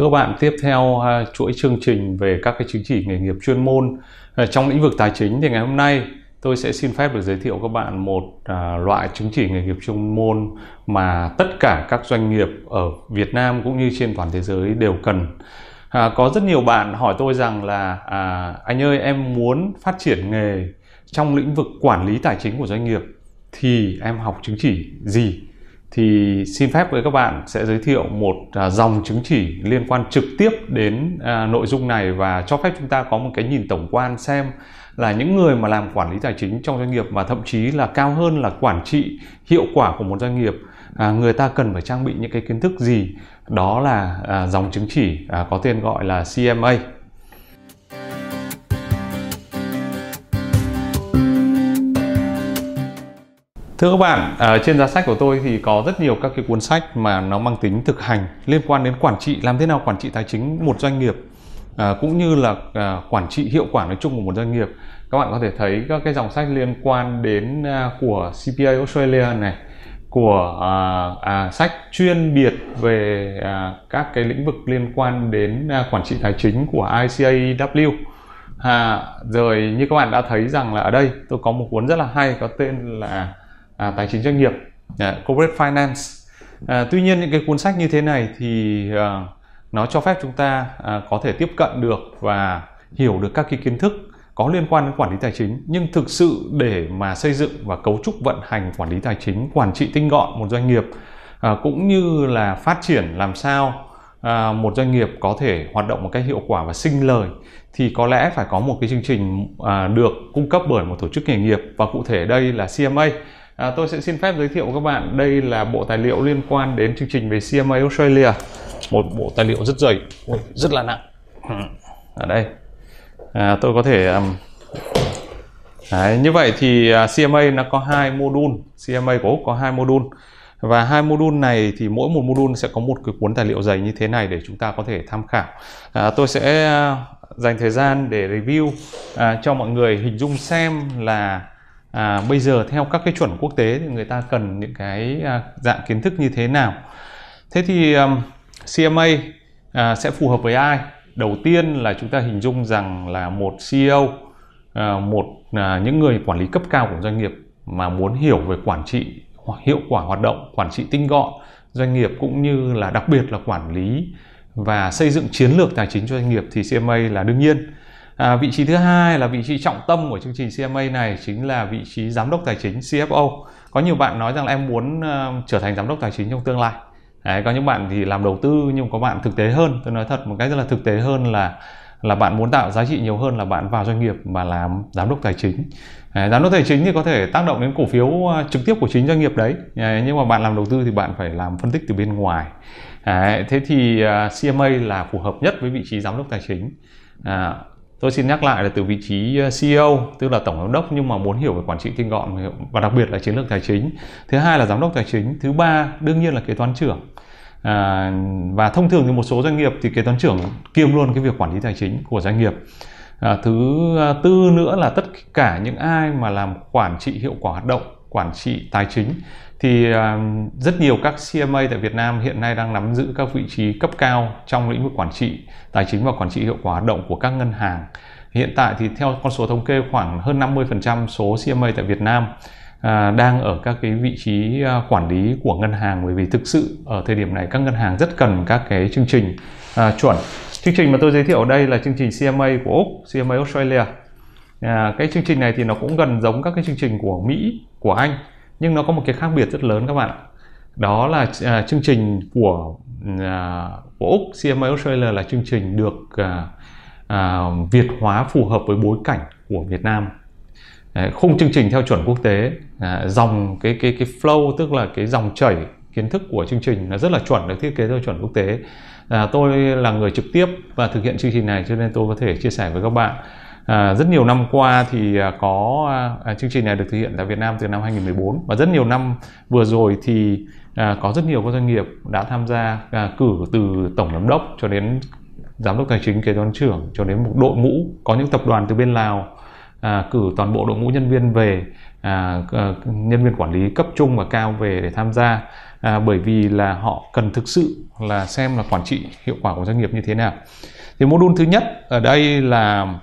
Thưa các bạn, tiếp theo uh, chuỗi chương trình về các cái chứng chỉ nghề nghiệp chuyên môn uh, trong lĩnh vực tài chính thì ngày hôm nay tôi sẽ xin phép được giới thiệu các bạn một uh, loại chứng chỉ nghề nghiệp chuyên môn mà tất cả các doanh nghiệp ở Việt Nam cũng như trên toàn thế giới đều cần. À, có rất nhiều bạn hỏi tôi rằng là à, anh ơi em muốn phát triển nghề trong lĩnh vực quản lý tài chính của doanh nghiệp thì em học chứng chỉ gì? Thì xin phép với các bạn sẽ giới thiệu một à, dòng chứng chỉ liên quan trực tiếp đến à, nội dung này và cho phép chúng ta có một cái nhìn tổng quan xem là những người mà làm quản lý tài chính trong doanh nghiệp và thậm chí là cao hơn là quản trị hiệu quả của một doanh nghiệp à, người ta cần phải trang bị những cái kiến thức gì đó là à, dòng chứng chỉ à, có tên gọi là CMA Thưa các bạn, à, trên giá sách của tôi thì có rất nhiều các cái cuốn sách mà nó mang tính thực hành liên quan đến quản trị, làm thế nào quản trị tài chính một doanh nghiệp à, cũng như là à, quản trị hiệu quả nói chung của một doanh nghiệp. Các bạn có thể thấy các cái dòng sách liên quan đến à, của CPA Australia này, của à, à, sách chuyên biệt về à, các cái lĩnh vực liên quan đến à, quản trị tài chính của ICAW. À, rồi như các bạn đã thấy rằng là ở đây tôi có một cuốn rất là hay có tên là à, tài chính doanh nghiệp à, corporate finance à, tuy nhiên những cái cuốn sách như thế này thì à, nó cho phép chúng ta à, có thể tiếp cận được và hiểu được các cái kiến thức có liên quan đến quản lý tài chính. Nhưng thực sự để mà xây dựng và cấu trúc vận hành quản lý tài chính quản trị tinh gọn một doanh nghiệp à, cũng như là phát triển làm sao à, một doanh nghiệp có thể hoạt động một cách hiệu quả và sinh lời thì có lẽ phải có một cái chương trình à, được cung cấp bởi một tổ chức nghề nghiệp. Và cụ thể đây là CMA À, tôi sẽ xin phép giới thiệu các bạn đây là bộ tài liệu liên quan đến chương trình về CMA Australia. Một bộ tài liệu rất dày. Rất là nặng. Ừ, ở đây à, tôi có thể um, Đấy, như vậy thì à, CMA nó có hai module. CMA của Úc có hai module. Và hai module này thì mỗi một module sẽ có một cái cuốn tài liệu dày như thế này để chúng ta có thể tham khảo. À, tôi sẽ à, dành thời gian để review à, cho mọi người hình dung xem là à, bây giờ theo các cái chuẩn quốc tế thì người ta cần những cái à, dạng kiến thức như thế nào. Thế thì um, CMA à, sẽ phù hợp với ai? Đầu tiên là chúng ta hình dung rằng là một CEO à, một à, những người quản lý cấp cao của doanh nghiệp mà muốn hiểu về quản trị hiệu quả hoạt động quản trị tinh gọn doanh nghiệp cũng như là đặc biệt là quản lý và xây dựng chiến lược tài chính cho doanh nghiệp thì CMA là đương nhiên À, vị trí thứ hai là vị trí trọng tâm của chương trình CMA này chính là vị trí giám đốc tài chính CFO. Có nhiều bạn nói rằng là em muốn uh, trở thành giám đốc tài chính trong tương lai. Đấy, có những bạn thì làm đầu tư nhưng có bạn thực tế hơn. Tôi nói thật một cách rất là thực tế hơn là là bạn muốn tạo giá trị nhiều hơn là bạn vào doanh nghiệp và làm giám đốc tài chính. Đấy, giám đốc tài chính thì có thể tác động đến cổ phiếu à, trực tiếp của chính doanh nghiệp đấy. Đấy, nhưng mà bạn làm đầu tư thì bạn phải làm phân tích từ bên ngoài. Đấy, thế thì à, uh, CMA là phù hợp nhất với vị trí giám đốc tài chính. À, Tôi xin nhắc lại là từ vị trí ờ, CEO, tức là tổng giám đốc nhưng mà muốn hiểu về quản trị tinh gọn và đặc biệt là chiến lược tài chính. Thứ hai là giám đốc tài chính. Thứ ba đương nhiên là kế toán trưởng. À, và thông thường thì một số doanh nghiệp thì kế toán trưởng kiêm luôn cái việc quản lý tài chính của doanh nghiệp. À, thứ ờ, tư nữa là tất cả những ai mà làm quản trị hiệu quả hoạt động, quản trị tài chính thì à, rất nhiều các CMA tại Việt Nam hiện nay đang nắm giữ các vị trí cấp cao trong lĩnh vực quản trị tài chính và quản trị hiệu quả hoạt động của các ngân hàng. Hiện tại thì theo con số thống kê khoảng hơn 50% số CMA tại Việt Nam à, đang ở các cái vị trí à, quản lý của ngân hàng bởi vì thực sự ở thời điểm này các ngân hàng rất cần các cái chương trình à, chuẩn. Chương trình mà tôi giới thiệu ở đây là chương trình CMA của Úc, CMA Australia. À, cái chương trình này thì nó cũng gần giống các cái chương trình của Mỹ, của Anh. Nhưng nó có một cái khác biệt rất lớn các bạn. Đó là uh, chương trình của uh, của úc CMA Australia là chương trình được uh, uh, việt hóa phù hợp với bối cảnh của Việt Nam. Đấy, khung chương trình theo chuẩn quốc tế uh, dòng cái cái cái flow tức là cái dòng chảy kiến thức của chương trình là rất là chuẩn được thiết kế theo chuẩn quốc tế. À, tôi là người trực tiếp và thực hiện chương trình này cho nên tôi có thể chia sẻ với các bạn. À, rất nhiều năm qua thì à, có à, à, chương trình này được thực hiện tại Việt Nam từ năm 2014 và rất nhiều năm vừa rồi thì à, có rất nhiều các doanh nghiệp đã tham gia à, cử từ tổng giám đốc cho đến giám đốc tài chính kế toán trưởng cho đến một đội ngũ. Có những tập đoàn từ bên Lào à, cử toàn bộ đội ngũ nhân viên về à, à nhân viên quản lý cấp trung và cao về để tham gia. À, bởi vì là họ cần thực sự là xem là quản trị hiệu quả của doanh nghiệp như thế nào. Thì module thứ nhất ở đây là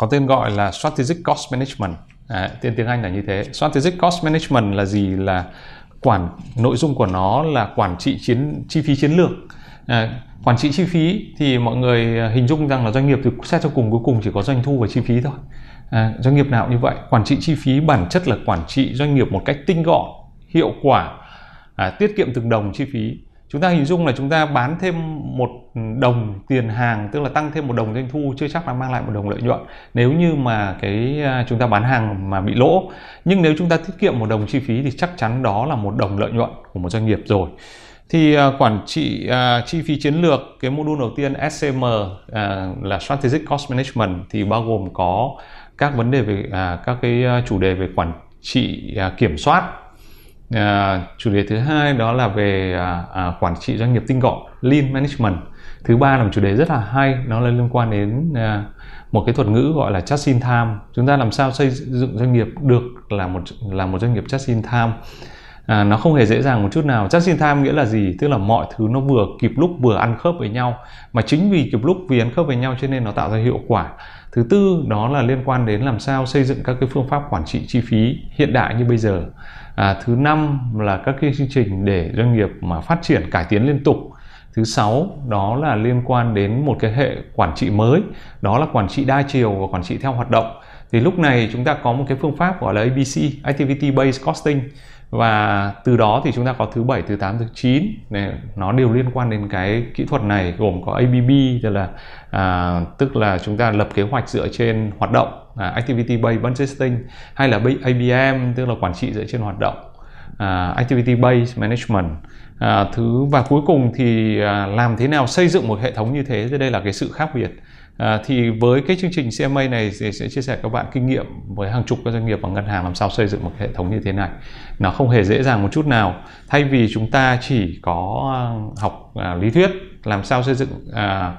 có tên gọi là strategic cost management. À, tên tiếng Anh là như thế. Strategic cost management là gì? Là quản nội dung của nó là quản trị chiến chi phí chiến lược. À, quản trị chi phí thì mọi người à, hình dung rằng là doanh nghiệp thì xét cho cùng cuối cùng chỉ có doanh thu và chi phí thôi. À, doanh nghiệp nào cũng như vậy. Quản trị chi phí bản chất là quản trị doanh nghiệp một cách tinh gọn hiệu quả à, tiết kiệm từng đồng chi phí chúng ta hình dung là chúng ta bán thêm một đồng tiền hàng tức là tăng thêm một đồng doanh thu chưa chắc là mang lại một đồng lợi nhuận. Nếu như mà cái à, chúng ta bán hàng mà bị lỗ nhưng nếu chúng ta tiết kiệm một đồng chi phí thì chắc chắn đó là một đồng lợi nhuận của một doanh nghiệp rồi. Thì à, quản trị uh, chi phí chiến lược cái module đầu tiên SCM uh, là Strategic Cost Management thì bao gồm có các vấn đề về uh, các cái chủ đề về quản trị uh, kiểm soát À, chủ đề thứ hai đó là về à, à, quản trị doanh nghiệp tinh gọn lean management. Thứ ba là một chủ đề rất là hay nó là liên quan đến à, một cái thuật ngữ gọi là just in time. Chúng ta làm sao xây dựng doanh nghiệp được là một là một doanh nghiệp just in time? À, nó không hề dễ dàng một chút nào. Just in time nghĩa là gì? Tức là mọi thứ nó vừa kịp lúc vừa ăn khớp với nhau. Mà chính vì kịp lúc vì ăn khớp với nhau cho nên nó tạo ra hiệu quả thứ tư đó là liên quan đến làm sao xây dựng các cái phương pháp quản trị chi phí hiện đại như bây giờ. À, thứ năm là các cái chương trình để doanh nghiệp mà phát triển cải tiến liên tục. Thứ sáu đó là liên quan đến một cái hệ quản trị mới đó là quản trị đa chiều và quản trị theo hoạt động. Thì lúc này chúng ta có một cái phương pháp gọi là ABC Activity Based Costing và từ đó thì chúng ta có thứ bảy thứ tám thứ chín. Này nó đều liên quan đến cái kỹ thuật này gồm có ABB tức là à, tức là chúng ta lập kế hoạch dựa trên hoạt động à, Activity Based Budgeting hay là ABM tức là quản trị dựa trên hoạt động à, Activity Based Management. À, thứ và cuối cùng thì à, làm thế nào xây dựng một hệ thống như thế? Thì đây là cái sự khác biệt. À, thì với cái chương trình CMA này thì sẽ chia sẻ các bạn kinh nghiệm với hàng chục các doanh nghiệp và ngân hàng làm sao xây dựng một hệ thống như thế này. Nó không hề dễ dàng một chút nào. Thay vì chúng ta chỉ có à, học à, lý thuyết làm sao xây dựng à,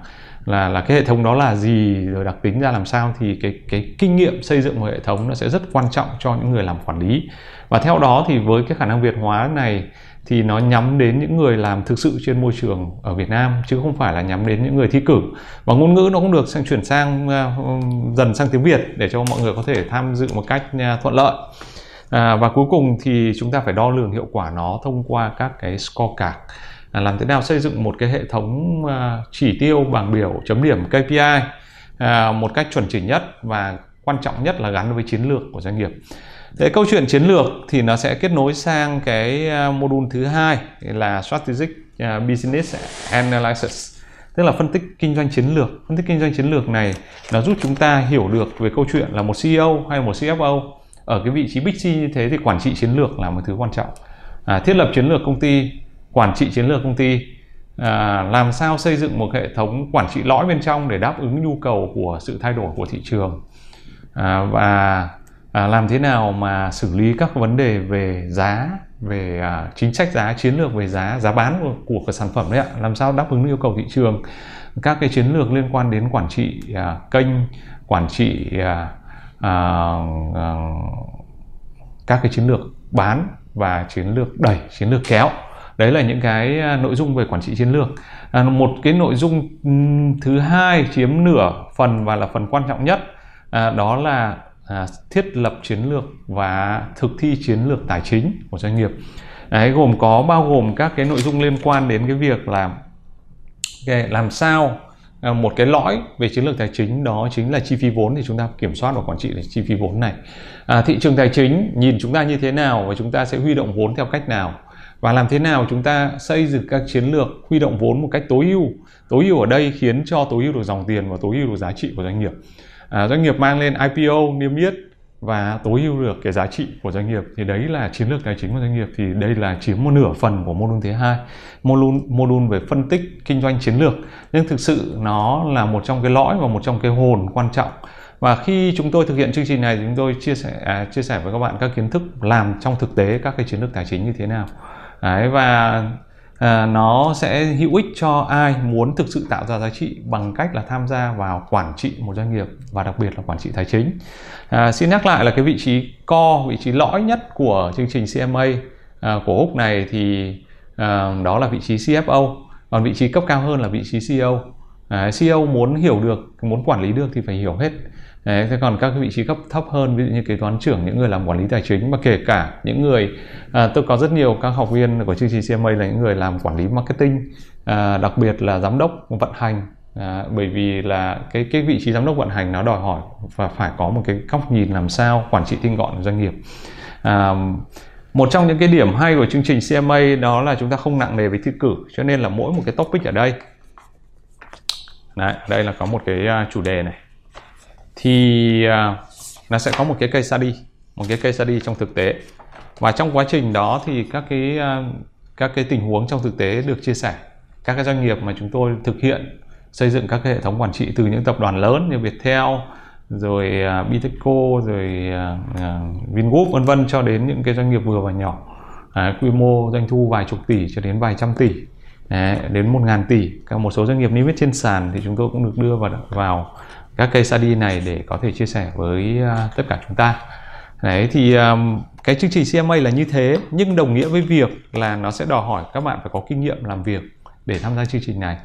là là cái hệ thống đó là gì rồi đặc tính ra làm sao thì cái cái kinh nghiệm xây dựng một hệ thống nó sẽ rất quan trọng cho những người làm quản lý. Và theo đó thì với cái khả năng việt hóa này thì nó nhắm đến những người làm thực sự trên môi trường ở Việt Nam chứ không phải là nhắm đến những người thi cử. Và ngôn ngữ nó cũng được sang chuyển sang uh, dần sang tiếng Việt để cho mọi người có thể tham dự một cách uh, thuận lợi. À, và cuối cùng thì chúng ta phải đo lường hiệu quả nó thông qua các cái scorecard. À, làm thế nào xây dựng một cái hệ thống uh, chỉ tiêu bảng biểu chấm điểm KPI à, một cách chuẩn chỉnh nhất và quan trọng nhất là gắn với chiến lược của doanh nghiệp. Thế câu chuyện chiến lược thì nó sẽ kết nối sang cái à, module thứ hai là strategic à, business analysis tức là phân tích kinh doanh chiến lược. Phân tích kinh doanh chiến lược này nó giúp chúng ta hiểu được về câu chuyện là một CEO hay một CFO ở cái vị trí big C như thế thì quản trị chiến lược là một thứ quan trọng. À, thiết lập chiến lược công ty quản trị chiến lược công ty à, làm sao xây dựng một hệ thống quản trị lõi bên trong để đáp ứng nhu cầu của sự thay đổi của thị trường à, và à, làm thế nào mà xử lý các vấn đề về giá về à, chính sách giá chiến lược về giá giá bán của, của cái sản phẩm đấy ạ? Làm sao đáp ứng yêu cầu thị trường? Các cái chiến lược liên quan đến quản trị à, kênh quản trị à, à, à, các cái chiến lược bán và chiến lược đẩy chiến lược kéo. Đấy là những cái à, nội dung về quản trị chiến lược. À, một cái nội dung thứ hai chiếm nửa phần và là phần quan trọng nhất à, đó là à, thiết lập chiến lược và thực thi chiến lược tài chính của doanh nghiệp. Đấy gồm có bao gồm các cái nội dung liên quan đến cái việc là okay, làm sao à, một cái lõi về chiến lược tài chính đó chính là chi phí vốn thì chúng ta kiểm soát và quản trị được chi phí vốn này. À, thị trường tài chính nhìn chúng ta như thế nào và chúng ta sẽ huy động vốn theo cách nào? Và làm thế nào chúng ta xây dựng các chiến lược huy động vốn một cách tối ưu? Tối ưu ở đây khiến cho tối ưu được dòng tiền và tối ưu được giá trị của doanh nghiệp à, doanh nghiệp mang lên IPO niêm yết và tối ưu được cái giá trị của doanh nghiệp. Thì đấy là chiến lược tài chính của doanh nghiệp. Thì đây là chiếm một nửa phần của module thứ hai module module về phân tích kinh doanh chiến lược. Nhưng thực sự nó là một trong cái lõi và một trong cái hồn quan trọng. Và khi chúng tôi thực hiện chương trình này thì chúng tôi chia sẻ à, chia sẻ với các bạn các kiến thức làm trong thực tế các cái chiến lược tài chính như thế nào. Đấy và à, nó sẽ hữu ích cho ai muốn thực sự tạo ra giá trị bằng cách là tham gia vào quản trị một doanh nghiệp và đặc biệt là quản trị tài chính. À, xin nhắc lại là cái vị trí co vị trí lõi nhất của chương trình CMA à, ờ, của úc này thì à, đó là vị trí CFO còn vị trí cấp cao hơn là vị trí CEO à, CEO muốn hiểu được muốn quản lý được thì phải hiểu hết. Đấy, thế còn các vị trí cấp thấp hơn ví dụ như kế toán trưởng những người làm quản lý tài chính và kể cả những người à, tôi có rất nhiều các học viên của chương trình CMA là những người làm quản lý marketing à, đặc biệt là giám đốc vận hành à, bởi vì là cái cái vị trí giám đốc vận hành nó đòi hỏi và phải có một cái góc nhìn làm sao quản trị tinh gọn doanh nghiệp. À, một trong những cái điểm hay của chương trình CMA đó là chúng ta không nặng nề về thi cử cho nên là mỗi một cái topic ở đây. Đấy, đây là có một cái à, chủ đề này thì à, nó sẽ có một cái case study một cái case study trong thực tế. Và trong quá trình đó thì các cái à, các cái tình huống trong thực tế được chia sẻ. Các cái doanh nghiệp mà chúng tôi thực hiện xây dựng các cái hệ thống quản trị từ những tập đoàn lớn như Viettel rồi à, uh, Bitexco rồi Vingroup vân vân cho đến những cái doanh nghiệp vừa và nhỏ. À, quy mô doanh thu vài chục tỷ cho đến vài trăm tỷ. Đấy, đến một ngàn tỷ. Các một số doanh nghiệp niêm yết trên sàn thì chúng tôi cũng được đưa vào vào các case study này để có thể chia sẻ với uh, tất cả chúng ta. Đấy thì um, cái chương trình CMA là như thế nhưng đồng nghĩa với việc là nó sẽ đòi hỏi các bạn phải có kinh nghiệm làm việc để tham gia chương trình này.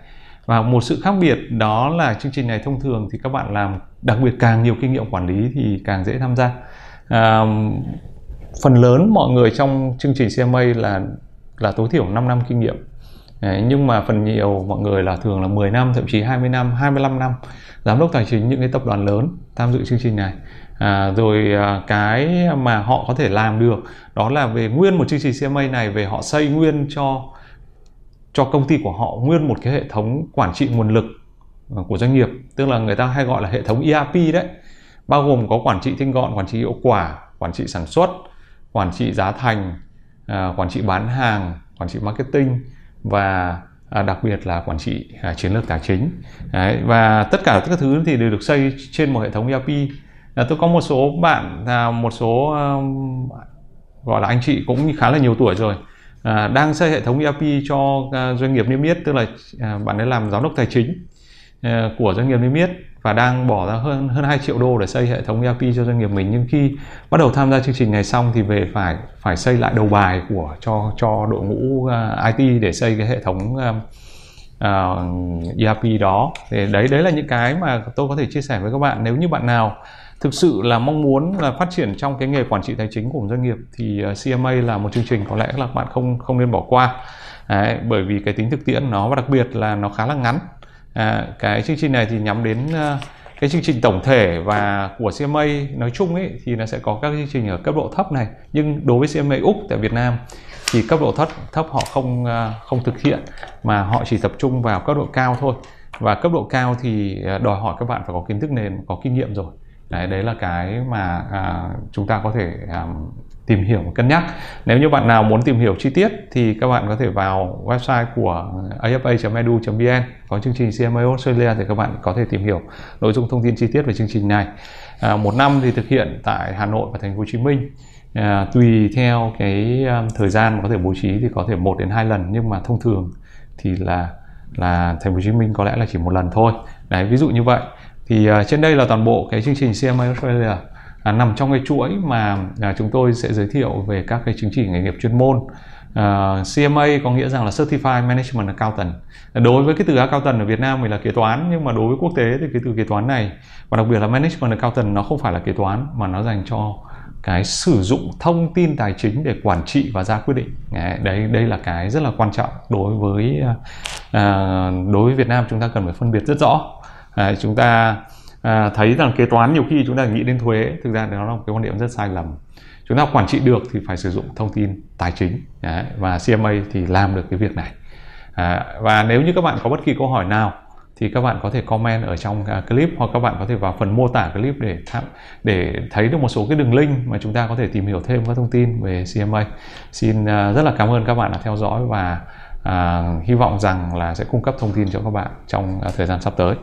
Và một sự khác biệt đó là chương trình này thông thường thì các bạn làm đặc biệt càng nhiều kinh nghiệm quản lý thì càng dễ tham gia. À, phần lớn mọi người trong chương trình CMA là là tối thiểu 5 năm kinh nghiệm. Đấy, nhưng mà phần nhiều mọi người là thường là 10 năm thậm chí 20 năm 25 năm. Giám đốc tài chính những cái tập đoàn lớn tham dự chương trình này. À, rồi à, cái mà họ có thể làm được đó là về nguyên một chương trình CMA này về họ xây nguyên cho cho công ty của họ nguyên một cái hệ thống quản trị nguồn lực ờ, của doanh nghiệp. Tức là người ta hay gọi là hệ thống ERP đấy. Bao gồm có quản trị tinh gọn quản trị hiệu quả quản trị sản xuất quản trị giá thành à, quản trị bán hàng quản trị marketing và à, đặc biệt là quản trị à, chiến lược tài chính. Đấy, và tất cả các thứ thì đều được xây trên một hệ thống ERP à, tôi có một số bạn à, một số à, gọi là anh chị cũng khá là nhiều tuổi rồi à, đang xây hệ thống ERP cho à, doanh nghiệp niêm yết tức là à, bạn ấy làm giám đốc tài chính à, của doanh nghiệp niêm yết và đang bỏ ra hơn hơn 2 triệu đô để xây hệ thống ERP cho doanh nghiệp mình. Nhưng khi bắt đầu tham gia chương trình này xong thì về phải phải xây lại đầu bài của cho cho đội ngũ à, uh, IT để xây cái hệ thống uh, uh, ERP đó. Thì đấy đấy là những cái mà tôi có thể chia sẻ với các bạn. Nếu như bạn nào thực sự là mong muốn là phát triển trong cái nghề quản trị tài chính của một doanh nghiệp thì à, CMA là một chương trình có lẽ là bạn không không nên bỏ qua. Đấy, bởi vì cái tính thực tiễn nó và đặc biệt là nó khá là ngắn à, cái chương trình này thì nhắm đến uh, cái chương trình tổng thể và của CMA nói chung ấy thì nó sẽ có các chương trình ở cấp độ thấp này. Nhưng đối với CMA Úc tại Việt Nam thì cấp độ thấp thấp họ không ờ, không thực hiện mà họ chỉ tập trung vào cấp độ cao thôi. Và cấp độ cao thì ờ, đòi hỏi các bạn phải có kiến thức nền có kinh nghiệm rồi. Đấy đấy là cái mà à, chúng ta có thể à, tìm hiểu và cân nhắc. Nếu như bạn nào muốn tìm hiểu chi tiết thì các bạn có thể vào website của afa.edu.vn có chương trình CMA Australia thì các bạn có thể tìm hiểu nội dung thông tin chi tiết về chương trình này. À, một năm thì thực hiện tại Hà Nội và Thành phố Hồ Chí Minh. À, tùy theo cái um, thời gian mà có thể bố trí thì có thể một đến hai lần nhưng mà thông thường thì là là Thành phố Hồ Chí Minh có lẽ là chỉ một lần thôi. Đấy ví dụ như vậy. Thì uh, trên đây là toàn bộ cái chương trình CMA Australia à, nằm trong cái chuỗi mà à, chúng tôi sẽ giới thiệu về các cái chứng chỉ nghề nghiệp chuyên môn à, Uh, CMA có nghĩa rằng là Certified Management Accountant. À, đối với cái từ accountant ở Việt Nam mình là kế toán nhưng mà đối với quốc tế thì cái từ kế toán này và đặc biệt là Management Accountant nó không phải là kế toán mà nó dành cho cái sử dụng thông tin tài chính để quản trị và ra quyết định. Đấy đây là cái rất là quan trọng đối với uh, đối với Việt Nam chúng ta cần phải phân biệt rất rõ. Uh, chúng ta à, thấy rằng kế toán nhiều khi chúng ta nghĩ đến thuế thực ra nó là một cái quan điểm rất sai lầm chúng ta quản trị được thì phải sử dụng thông tin tài chính Đấy, và CMA thì làm được cái việc này à, và nếu như các bạn có bất kỳ câu hỏi nào thì các bạn có thể comment ở trong à, clip hoặc các bạn có thể vào phần mô tả clip để tham, để thấy được một số cái đường link mà chúng ta có thể tìm hiểu thêm các thông tin về CMA. Xin à, rất là cảm ơn các bạn đã theo dõi và à, hy vọng rằng là sẽ cung cấp thông tin cho các bạn trong à, thời gian sắp tới.